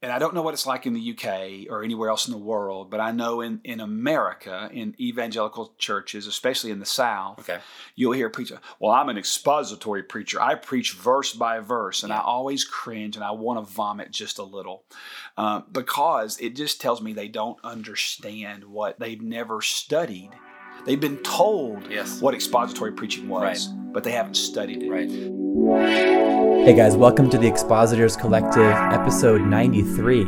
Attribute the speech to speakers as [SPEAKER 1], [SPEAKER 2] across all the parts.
[SPEAKER 1] and I don't know what it's like in the UK or anywhere else in the world, but I know in, in America, in evangelical churches, especially in the South,
[SPEAKER 2] Okay.
[SPEAKER 1] you'll hear preacher, well, I'm an expository preacher. I preach verse by verse, and I always cringe and I want to vomit just a little uh, because it just tells me they don't understand what they've never studied. They've been told
[SPEAKER 2] Yes.
[SPEAKER 1] what expository preaching was, but they haven't studied it.
[SPEAKER 2] Right.
[SPEAKER 3] Hey guys, welcome to the Expositors Collective, episode 93.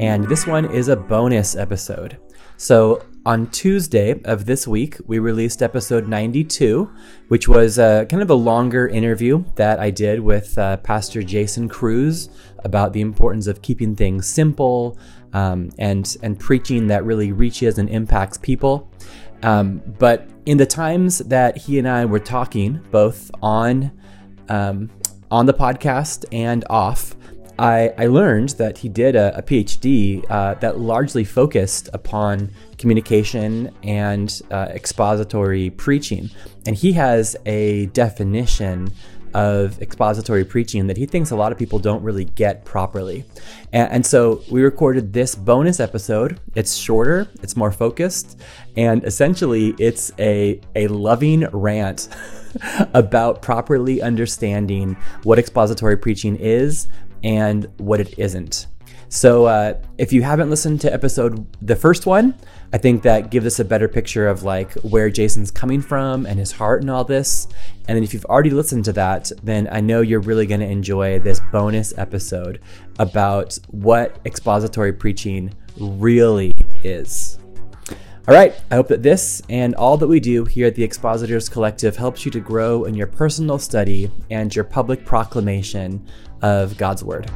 [SPEAKER 3] And this one is a bonus episode. So, on Tuesday of this week, we released episode 92, which was uh, kind of a longer interview that I did with uh, Pastor Jason Cruise about the importance of keeping things simple um, and, and preaching that really reaches and impacts people. Um, but in the times that he and I were talking, both on um, on the podcast and off, I, I learned that he did a, a PhD uh, that largely focused upon communication and uh, expository preaching. And he has a definition of expository preaching that he thinks a lot of people don't really get properly. And, and so we recorded this bonus episode. It's shorter, it's more focused, and essentially it's a, a loving rant about properly understanding what expository preaching is and what it isn't. So, uh, if you haven't listened to episode the first one, I think that gives us a better picture of like where Jason's coming from and his heart and all this. And then if you've already listened to that, then I know you're really going to enjoy this bonus episode about what expository preaching really is. All right, I hope that this and all that we do here at the Expositors Collective helps you to grow in your personal study and your public proclamation of God's Word.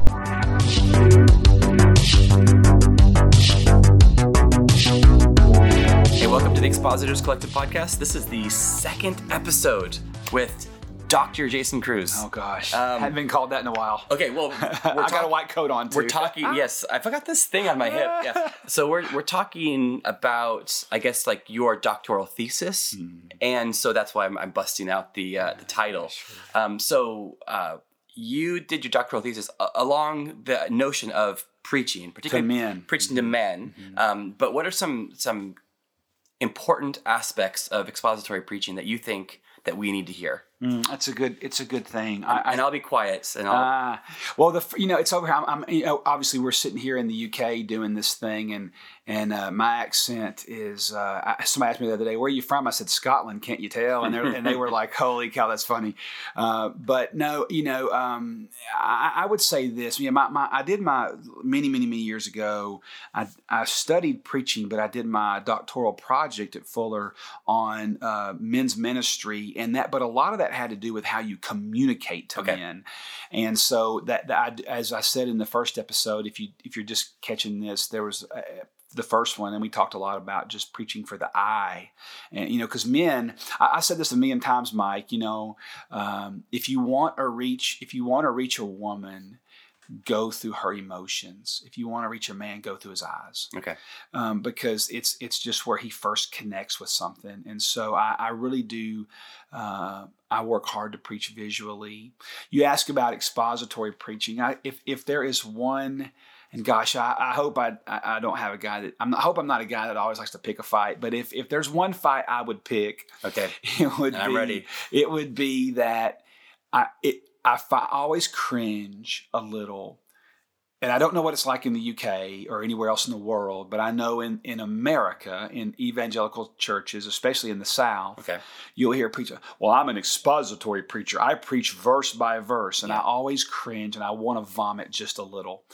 [SPEAKER 2] Hey, welcome to the Expositors Collective podcast. This is the second episode with Dr. Jason Cruise.
[SPEAKER 1] Oh gosh,
[SPEAKER 2] Um,
[SPEAKER 1] haven't been called that in a while.
[SPEAKER 2] Okay, well, we're
[SPEAKER 1] I got a white coat on too.
[SPEAKER 2] We're talking. Yes, I forgot this thing on my hip. Yeah. So we're we're talking about, I guess, like your doctoral thesis, and so that's why I'm, I'm busting out the uh, the title. Um, so uh, you did your doctoral thesis along the notion of preaching, particularly
[SPEAKER 1] men.
[SPEAKER 2] preaching to men. Um, but what are some some important aspects of expository preaching that you think that we need to hear?
[SPEAKER 1] Mm, that's a good. It's a good thing. I, I
[SPEAKER 2] and I'll be quiet. And I'll,
[SPEAKER 1] Ah, well, the you know it's over. I'm, I'm you know obviously we're sitting here in the UK doing this thing, and and uh, my accent is. Uh, I, somebody asked me the other day, "Where are you from?" I said, "Scotland." Can't you tell? And they and they were like, "Holy cow, that's funny." Uh, but no, you know, um, I, I would say this. You know, my, my I did my many many many years ago. I I studied preaching, but I did my doctoral project at Fuller on uh, men's ministry, and that. But a lot of that had to do with how you communicate to
[SPEAKER 2] Okay.
[SPEAKER 1] men, and so that, that I, as I said in the first episode, if you if you're just catching this, there was. Uh, the first one, and we talked a lot about just preaching for the eye, and you know, because men, I, I said this a million times, Mike. You know, um, if you want to reach, if you want to reach a woman, go through her emotions. If you want to reach a man, go through his eyes
[SPEAKER 2] okay.
[SPEAKER 1] um, because it's it's just where he first connects with something. And so I, I really do. Uh, I work hard to preach visually. You ask about expository preaching. I, if if there is one, and gosh, I, I hope I, I don't have a guy that I'm. I hope I'm not a guy that always likes to pick a fight. But if if there's one fight I would pick,
[SPEAKER 2] Okay.
[SPEAKER 1] it would
[SPEAKER 2] I'm
[SPEAKER 1] be
[SPEAKER 2] ready.
[SPEAKER 1] it would be that I it I fi- always cringe a little, and I don't know what it's like in the UK or anywhere else in the world, but I know in in America in evangelical churches, especially in the South,
[SPEAKER 2] Okay.
[SPEAKER 1] you'll hear preacher. Well, I'm an expository preacher. I preach verse by verse, and I always cringe and I want to vomit just a little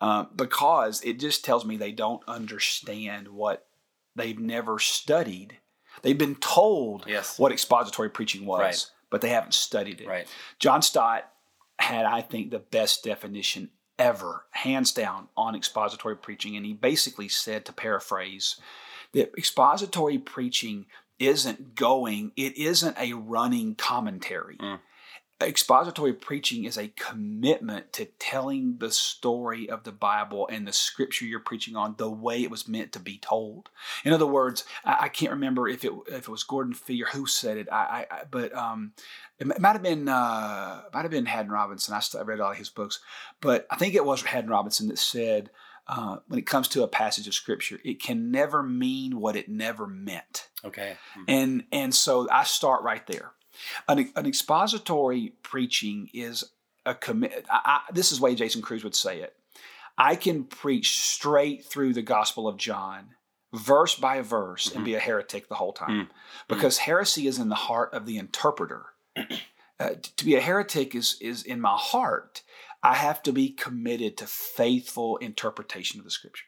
[SPEAKER 1] uh, because it just tells me they don't understand what they've never studied. They've been told
[SPEAKER 2] Yes.
[SPEAKER 1] what expository preaching was,
[SPEAKER 2] Right.
[SPEAKER 1] But they haven't studied it.
[SPEAKER 2] Right.
[SPEAKER 1] John Stott had, I think, the best definition ever, hands down, on expository preaching. And he basically said, to paraphrase, that expository preaching isn't going, it isn't a running commentary.
[SPEAKER 2] Mm.
[SPEAKER 1] Expository preaching is a commitment to telling the story of the Bible and the scripture you're preaching on the way it was meant to be told. In other words, I, I can't remember if it if it was Gordon Fee or who said it. I, I but um, it might have been uh, might have been Haddon Robinson. I, I read all of his books, but I think it was Haddon Robinson that said. Uh, when it comes to a passage of scripture, it can never mean what it never meant.
[SPEAKER 3] Okay. Mm.
[SPEAKER 1] And and so I start right there. An, an expository preaching is a commit. I, I, this is the way Jason Cruise would say it. I can preach straight through the Gospel of John, verse by verse,
[SPEAKER 3] Mm-hmm.
[SPEAKER 1] and be a heretic the whole time, because heresy is in the heart of the interpreter. Uh, to be a heretic is is in my heart. I have to be committed to faithful interpretation of the Scripture.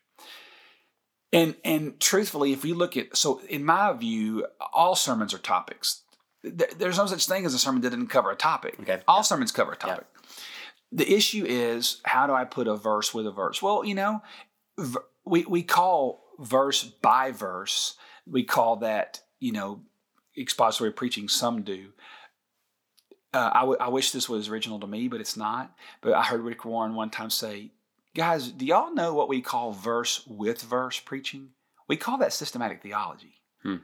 [SPEAKER 1] And and truthfully, if we look at so in my view, all sermons are topics. There- There's no such thing as a sermon that didn't cover a topic.
[SPEAKER 3] Okay.
[SPEAKER 1] All sermons cover a topic. The issue is how do I put a verse with a verse? Well, you know, v- we we call verse by verse. We call that you know expository preaching. Some do. Uh, I, w- I wish this was original to me, but it's not. But I heard Rick Warren one time say, guys, do y'all know what we call verse with verse preaching? We call that systematic theology.
[SPEAKER 3] Hmm.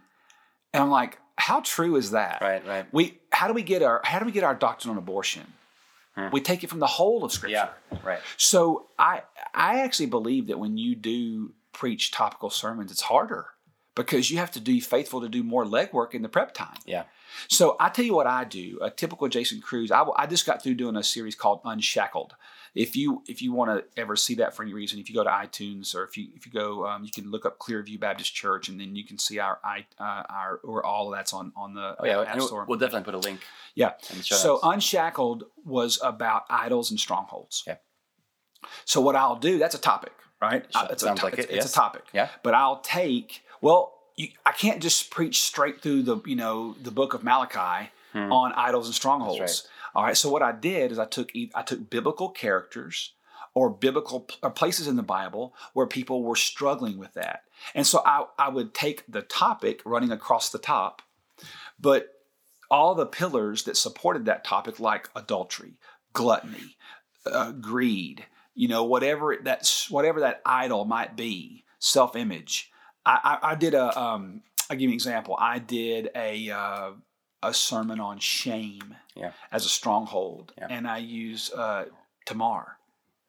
[SPEAKER 1] And I'm like, how true is that?
[SPEAKER 3] Right. Right.
[SPEAKER 1] We how do we get our how do we get our doctrine on abortion?
[SPEAKER 3] Hmm.
[SPEAKER 1] We take it from the whole of Scripture.
[SPEAKER 3] Yeah. Right.
[SPEAKER 1] So I I actually believe that when you do preach topical sermons, it's harder because you have to be faithful to do more legwork in the prep time.
[SPEAKER 3] Yeah.
[SPEAKER 1] So I tell you what I do. A typical Jason Cruise. I, I just got through doing a series called Unshackled. If you if you want to ever see that for any reason, if you go to iTunes or if you if you go, um, you can look up Clearview Baptist Church, and then you can see our i uh, our or all of that's on on the
[SPEAKER 3] Oh yeah.
[SPEAKER 1] App
[SPEAKER 3] we'll-
[SPEAKER 1] Store.
[SPEAKER 3] We'll definitely put a link.
[SPEAKER 1] Yeah.
[SPEAKER 3] In the show
[SPEAKER 1] So. Unshackled was about idols and strongholds.
[SPEAKER 3] Yeah.
[SPEAKER 1] So what I'll do, that's a topic, right? Uh, it's a to-
[SPEAKER 3] like it,
[SPEAKER 1] it's
[SPEAKER 3] yes.
[SPEAKER 1] a topic.
[SPEAKER 3] Yeah.
[SPEAKER 1] But I'll take well, you, I can't just preach straight through the you know the book of Malachi
[SPEAKER 3] Hmm.
[SPEAKER 1] on idols and strongholds. All right. So what I did is I took I took biblical characters or biblical or places in the Bible where people were struggling with that, and so I I would take the topic running across the top, but all the pillars that supported that topic, like adultery, gluttony, uh, greed, you know, whatever that's whatever that idol might be, self-image. I, I, I did a. Um, I'll give you an example. I did a uh, a sermon on shame
[SPEAKER 3] Yeah.
[SPEAKER 1] as a stronghold,
[SPEAKER 3] Yeah.
[SPEAKER 1] and I use uh, Tamar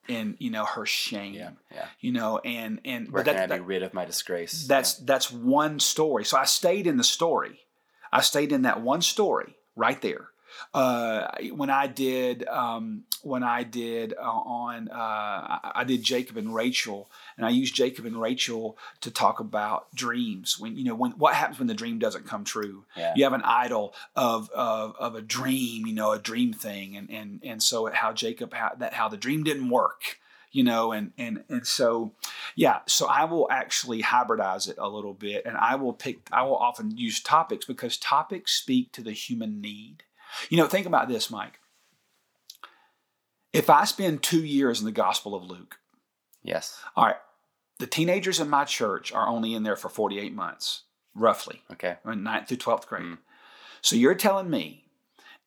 [SPEAKER 1] in you know her shame.
[SPEAKER 3] Yeah. Yeah.
[SPEAKER 1] You know, and and
[SPEAKER 3] Where
[SPEAKER 1] but
[SPEAKER 3] can I
[SPEAKER 1] that-
[SPEAKER 3] be rid of my disgrace?
[SPEAKER 1] that's that's one story. So I stayed in the story. I stayed in that one story right there. Uh, when I did um, when I did uh, on uh, I did Jacob and Rachel, and I used Jacob and Rachel to talk about dreams. When you know when what happens when the dream doesn't come true.
[SPEAKER 3] Yeah.
[SPEAKER 1] You have an idol of, of of a dream, you know, a dream thing, and and and so how Jacob how that how the dream didn't work, you know, and and and so yeah, so I will actually hybridize it a little bit, and I will pick. I will often use topics because topics speak to the human need. You know, think about this, Mike. If I spend two years in the Gospel of Luke,
[SPEAKER 3] Yes.
[SPEAKER 1] all right, the teenagers in my church are only in there for forty-eight months, roughly
[SPEAKER 3] Okay.
[SPEAKER 1] ninth through 12th grade.
[SPEAKER 3] Mm.
[SPEAKER 1] So you're telling me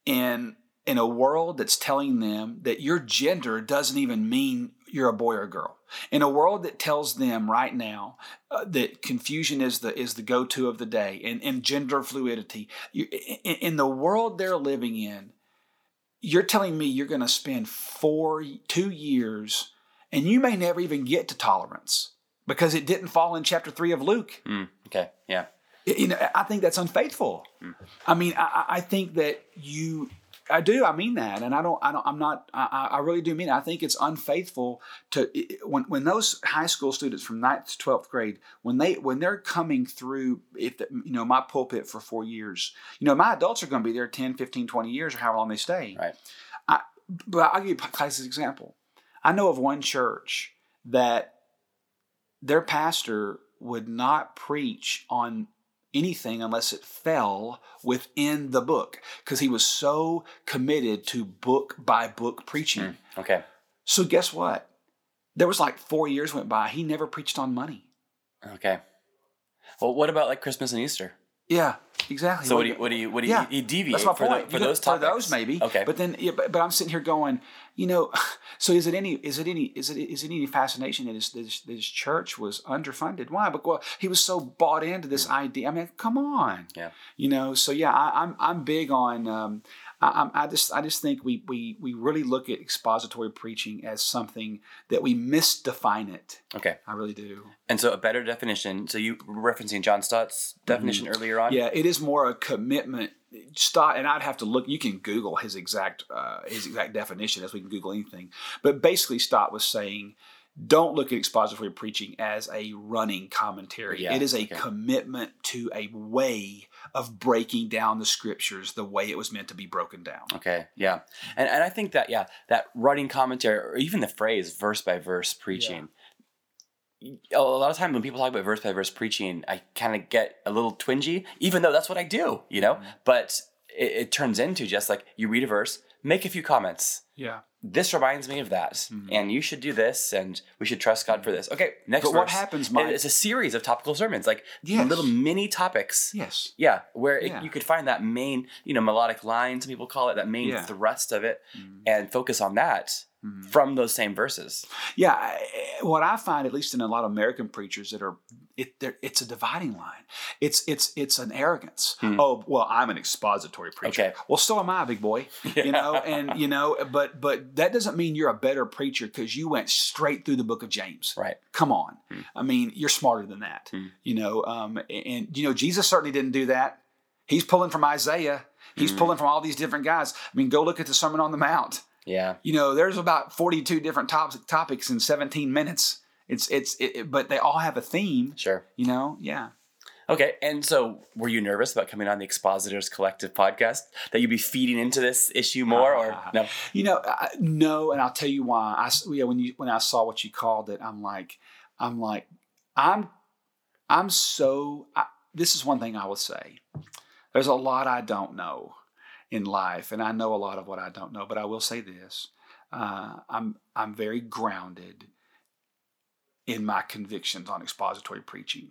[SPEAKER 1] in in a world that's telling them that your gender doesn't even mean you're a boy or a girl. In a world that tells them right now uh, that confusion is the is the go-to of the day and, and gender fluidity, you, in, in the world they're living in, you're telling me you're going to spend four two years and you may never even get to tolerance because it didn't fall in chapter 3 of Luke
[SPEAKER 3] Mm. Okay. Yeah.
[SPEAKER 1] you know, I think that's unfaithful. I mean, I I think that you, I do, I mean that, and I don't, I don't, I'm not, I, I really do mean it. I think it's unfaithful to when when those high school students from ninth to twelfth grade, when they when they're coming through, if the, you know my pulpit for four years, you know my adults are going to be there 10, 15, 20 years or however long they stay.
[SPEAKER 3] Right.
[SPEAKER 1] I, but I'll give you a classic example. I know of one church that their pastor would not preach on anything unless it fell within the book because he was so committed to book by book preaching.
[SPEAKER 3] Mm. Okay.
[SPEAKER 1] So guess what? There was like 4 years went by he never preached on money.
[SPEAKER 3] Okay. Well, what about like Christmas and Easter?
[SPEAKER 1] Yeah. Exactly.
[SPEAKER 3] So what do you what do you what do you,
[SPEAKER 1] Yeah.
[SPEAKER 3] you deviate
[SPEAKER 1] That's my
[SPEAKER 3] for, the, for those
[SPEAKER 1] could- for those maybe.
[SPEAKER 3] Okay.
[SPEAKER 1] But then, yeah, but, but I'm sitting here going, you know, so is it any is it any is it is it any fascination that his, that his, church was underfunded? Why? Because well, he was so bought into this idea. I mean, come on.
[SPEAKER 3] Yeah.
[SPEAKER 1] You know. So yeah, I, I'm I'm big on. Um, I, I'm- just I just think we we we really look at expository preaching as something that we misdefine it.
[SPEAKER 3] okay.
[SPEAKER 1] I really do.
[SPEAKER 3] And so a better definition. So you were referencing John Stott's definition earlier on.
[SPEAKER 1] Mm-hmm. Yeah, it is more a commitment. Stott, and I'd have to look. You can Google his exact uh, his exact definition, as we can Google anything. But basically, Stott was saying, don't look at expository preaching as a running commentary.
[SPEAKER 3] Yeah,
[SPEAKER 1] it is a
[SPEAKER 3] okay.
[SPEAKER 1] commitment to a way of breaking down the scriptures the way it was meant to be broken down.
[SPEAKER 3] Okay, yeah, and and I think that yeah, that running commentary or even the phrase verse by verse preaching. A lot of times when people talk about verse by verse preaching, I kind of get a little twingy, even though that's what I do, you know. Mm-hmm. But it, it turns into just like you read a verse, make a few comments.
[SPEAKER 1] Yeah.
[SPEAKER 3] This reminds me of that, mm-hmm. and you should do this, and we should trust God for this. Okay, next.
[SPEAKER 1] But what happens, Mike-
[SPEAKER 3] It's a series of topical sermons, like
[SPEAKER 1] Yes.
[SPEAKER 3] little mini topics.
[SPEAKER 1] Yes.
[SPEAKER 3] Yeah, where it, you could find that main, you know, melodic line, some people call it, that main
[SPEAKER 1] Yeah.
[SPEAKER 3] thrust of it, mm-hmm. and focus on that Mm-hmm. from those same verses.
[SPEAKER 1] Yeah, what I find, at least in a lot of American preachers, that are it, it's a dividing line. It's it's it's an arrogance. Hmm. Oh well, I'm an expository preacher.
[SPEAKER 3] Okay.
[SPEAKER 1] Well, so am I, big boy. You know, and you know, but but that doesn't mean you're a better preacher because you went straight through the book of James.
[SPEAKER 3] Right.
[SPEAKER 1] Come on. Hmm. I mean, you're smarter than that. Hmm. You know, um, and you know, Jesus certainly didn't do that. He's pulling from Isaiah. He's pulling from all these different guys. I mean, go look at the Sermon on the Mount
[SPEAKER 3] Yeah.
[SPEAKER 1] you know there's about 42 different topics topics in 17 minutes. It's it's it, it- but they all have a theme.
[SPEAKER 3] Sure.
[SPEAKER 1] you know? Yeah.
[SPEAKER 3] Okay, and so were you nervous about coming on the Expositors Collective podcast that you'd be feeding into this issue more, or ah. no?
[SPEAKER 1] you know I, no and i'll tell you why. I yeah when you when i saw what you called it i'm like i'm like i'm i'm so I, this is one thing i will say. There's a lot i don't know in life and i know a lot of what i don't know but i will say this uh, i'm i'm very grounded in my convictions on expository preaching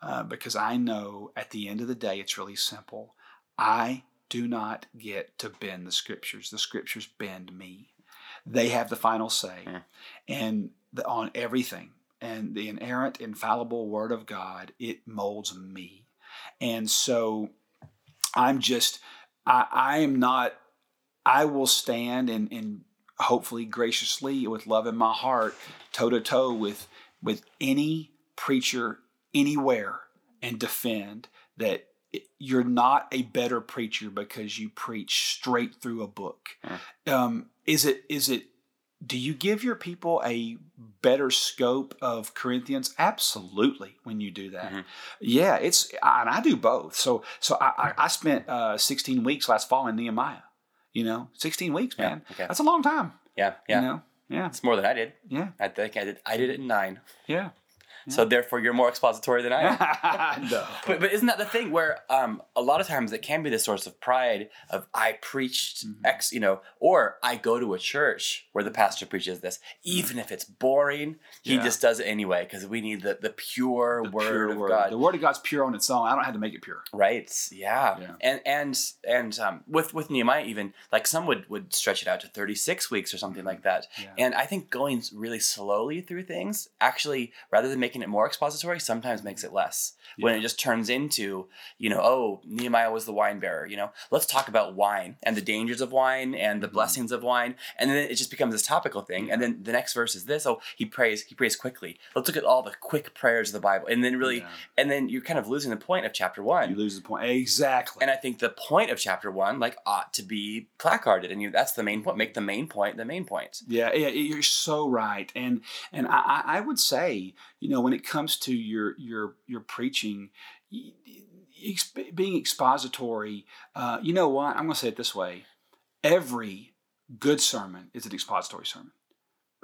[SPEAKER 1] uh, because I know at the end of the day it's really simple. I do not get to bend the scriptures. The scriptures bend me. They have the final say, and the, on everything. And the inerrant, infallible Word of God it molds me, and so I'm just I, I am not. I will stand and and hopefully graciously with love in my heart toe to toe with with any preacher anywhere and defend that you're not a better preacher because you preach straight through a book. Um, is it is it do you give your people a better scope of Corinthians? Absolutely. When you do that,
[SPEAKER 3] Mhm.
[SPEAKER 1] yeah, it's and I do both. So so I, I, I spent uh, 16 weeks last fall in Nehemiah. You know, 16 weeks,
[SPEAKER 3] Yeah,
[SPEAKER 1] man.
[SPEAKER 3] okay.
[SPEAKER 1] That's a long time.
[SPEAKER 3] Yeah, yeah.
[SPEAKER 1] You know, yeah,
[SPEAKER 3] It's more than I did.
[SPEAKER 1] yeah,
[SPEAKER 3] I think I did. I did it in nine.
[SPEAKER 1] yeah.
[SPEAKER 3] So therefore, you're more expository than I am.
[SPEAKER 1] no.
[SPEAKER 3] But, but isn't that the thing where um, a lot of times it can be the source of pride of I preached
[SPEAKER 1] Mm-hmm.
[SPEAKER 3] X, you know, or I go to a church where the pastor preaches this, even if it's boring, he
[SPEAKER 1] Yeah.
[SPEAKER 3] just does it anyway because we need the, the pure
[SPEAKER 1] The
[SPEAKER 3] word
[SPEAKER 1] pure
[SPEAKER 3] of
[SPEAKER 1] word.
[SPEAKER 3] God.
[SPEAKER 1] The word of God's pure on its own. I don't have to make it pure.
[SPEAKER 3] Right. Yeah.
[SPEAKER 1] Yeah.
[SPEAKER 3] And and and um, with with Nehemiah even like some would would stretch it out to 36 weeks or something like that. And I think going really slowly through things actually rather than making it more expository sometimes makes it less. When it just turns into, you know, oh, Nehemiah was the wine bearer, you know. Let's talk about wine and the dangers of wine and the
[SPEAKER 1] Mm-hmm.
[SPEAKER 3] blessings of wine. And then it just becomes this topical thing. And then the next verse is this, oh, he prays, he prays quickly. Let's look at all the quick prayers of the Bible. And then really
[SPEAKER 1] Yeah.
[SPEAKER 3] and then you're kind of losing the point of chapter 1.
[SPEAKER 1] You lose the point. Exactly.
[SPEAKER 3] And I think the point of chapter one, like, ought to be placarded, and you, that's the main point. Make the main point the main point.
[SPEAKER 1] Yeah, yeah, you're so right, and and I I would say, you know, when it comes to your your your preaching, being expository, uh, you know what? I'm going to say it this way: every good sermon is an expository sermon.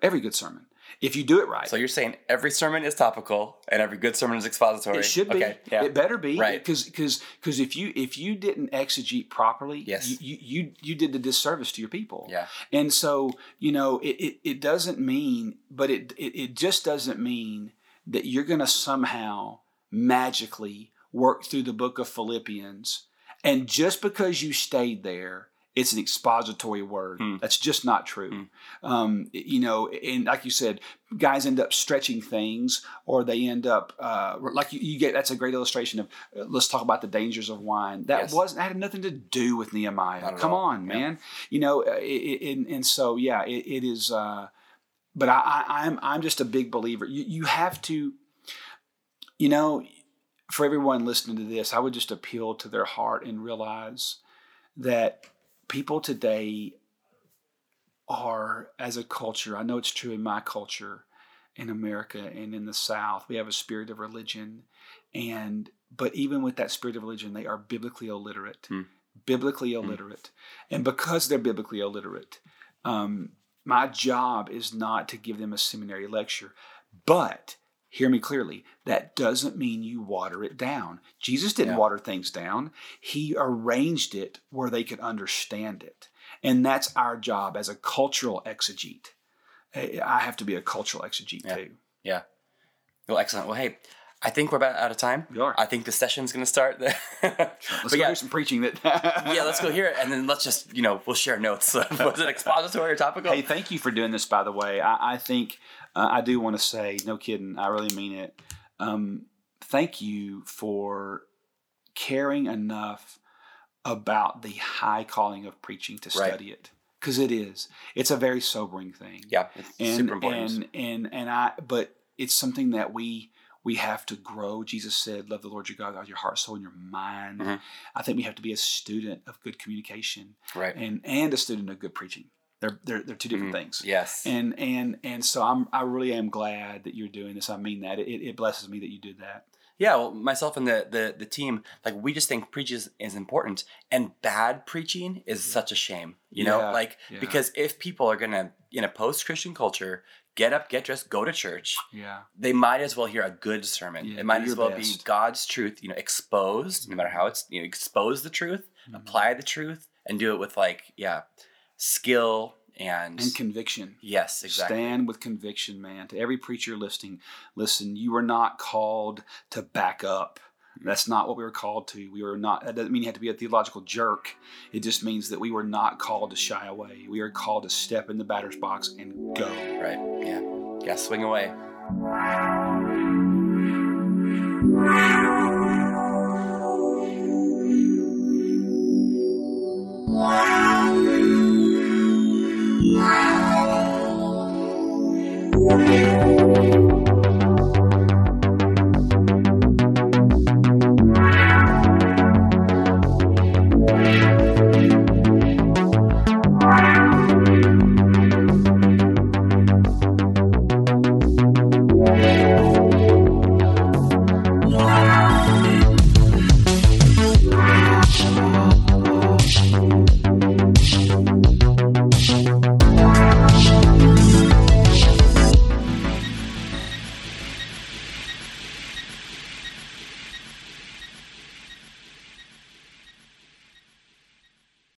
[SPEAKER 1] Every good sermon, if you do it right,
[SPEAKER 3] So you're saying every sermon is topical, and every good sermon is expository.
[SPEAKER 1] It should be.
[SPEAKER 3] Okay. Yeah.
[SPEAKER 1] It better be.
[SPEAKER 3] Right.
[SPEAKER 1] Because because because if you if you didn't exegete properly,
[SPEAKER 3] Yes.
[SPEAKER 1] you, you you did the disservice to your people.
[SPEAKER 3] yeah.
[SPEAKER 1] And so you know it it, it doesn't mean, but it, it it just doesn't mean that you're going to somehow magically work through the book of Philippians, and just because you stayed there, it's an expository word.
[SPEAKER 3] Hmm.
[SPEAKER 1] That's just not true. Um, you know, and like you said, guys end up stretching things, or they end up uh, like you, you get. That's a great illustration of. Uh, let's talk about the dangers of wine. That
[SPEAKER 3] Yes.
[SPEAKER 1] wasn't had nothing to do with Nehemiah. Come
[SPEAKER 3] all.
[SPEAKER 1] on,
[SPEAKER 3] Yeah.
[SPEAKER 1] man. You know, uh, it, it, and, and so yeah, it, it is. Uh, but I, I, I'm I'm just a big believer. You you have to, you know, for everyone listening to this, I would just appeal to their heart and realize that people today are, as a culture, I know it's true in my culture, in America and in the South, we have a spirit of religion, and but even with that spirit of religion, they are biblically illiterate,
[SPEAKER 3] Hmm.
[SPEAKER 1] biblically illiterate, and because they're biblically illiterate, um, my job is not to give them a seminary lecture, but hear me clearly that doesn't mean you water it down jesus didn't
[SPEAKER 3] Yeah.
[SPEAKER 1] water things down he arranged it where they could understand it and that's our job as a cultural exegete i have to be a cultural exegete
[SPEAKER 3] Yeah.
[SPEAKER 1] too
[SPEAKER 3] Yeah. Well, excellent. Well, hey, I think we're about out of time.
[SPEAKER 1] We are.
[SPEAKER 3] I think the session's going to start.
[SPEAKER 1] let's go
[SPEAKER 3] yeah,
[SPEAKER 1] do some preaching that
[SPEAKER 3] yeah, let's go here and then let's just, you know, we'll share notes. Was it expository or topical?
[SPEAKER 1] Hey, thank you for doing this, by the way. I, I think uh, I do want to say, no kidding, I really mean it. Um, thank you for caring enough about the high calling of preaching to
[SPEAKER 3] Right.
[SPEAKER 1] study it, because it is. It's a very sobering thing.
[SPEAKER 3] yeah, it's
[SPEAKER 1] and
[SPEAKER 3] super important.
[SPEAKER 1] and and and I, but it's something that we we have to grow. Jesus said, "Love the Lord your God with your heart, soul, and your mind."
[SPEAKER 3] Mhm.
[SPEAKER 1] I think we have to be a student of good communication
[SPEAKER 3] right.
[SPEAKER 1] and and a student of good preaching. They're they're, they're two different
[SPEAKER 3] Mhm.
[SPEAKER 1] things.
[SPEAKER 3] Yes.
[SPEAKER 1] And and and so I'm I really am glad that you're doing this. I mean that it, it blesses me that you did that.
[SPEAKER 3] yeah, well, myself and the, the, the team, like, we just think preaching is, is important. And bad preaching is such a shame, you know?
[SPEAKER 1] Yeah,
[SPEAKER 3] Like,
[SPEAKER 1] yeah.
[SPEAKER 3] because if people are going to, in a post Christian culture, get up, get dressed, go to church,
[SPEAKER 1] Yeah.
[SPEAKER 3] they might as well hear a good sermon.
[SPEAKER 1] Yeah,
[SPEAKER 3] it might as well
[SPEAKER 1] best.
[SPEAKER 3] be God's truth, you know, exposed, no matter how it's, you know, expose the truth,
[SPEAKER 1] Mm-hmm.
[SPEAKER 3] apply the truth, and do it with, like, yeah, skill and.
[SPEAKER 1] And conviction.
[SPEAKER 3] yes, exactly.
[SPEAKER 1] Stand with conviction, man. To every preacher listening, listen, you are not called to back up. That's not what we were called to. We were not, that doesn't mean you have to be a theological jerk. It just means that we were not called to shy away. We are called to step in the batter's box and go.
[SPEAKER 3] Right. Yeah. Yeah. Swing away.
[SPEAKER 4] Wow.